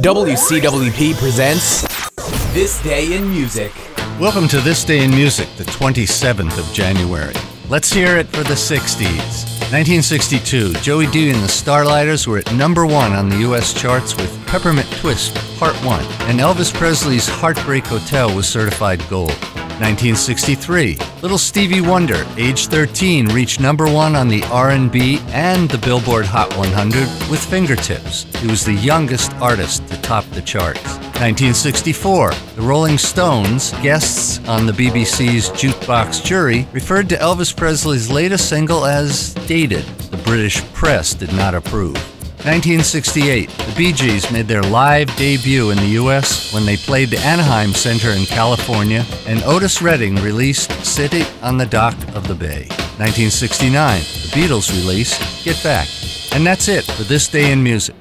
WCWP presents This Day in Music. Welcome to This Day in Music, the 27th of January. Let's hear it for the 60s. 1962, Joey Dee and the Starliters were at number one on the U.S. charts with Peppermint Twist Part 1, and Elvis Presley's Heartbreak Hotel was certified gold. 1963, Little Stevie Wonder, age 13, reached number one on the R&B and the Billboard Hot 100 with Fingertips. He was the youngest artist to top the charts. 1964, the Rolling Stones, guests on the BBC's Jukebox Jury, referred to Elvis Presley's latest single as dated. The British press did not approve. 1968, the Bee Gees made their live debut in the U.S. when they played the Anaheim Center in California, and Otis Redding released Sittin' On the Dock of the Bay. 1969, the Beatles released Get Back. And that's it for this day in music.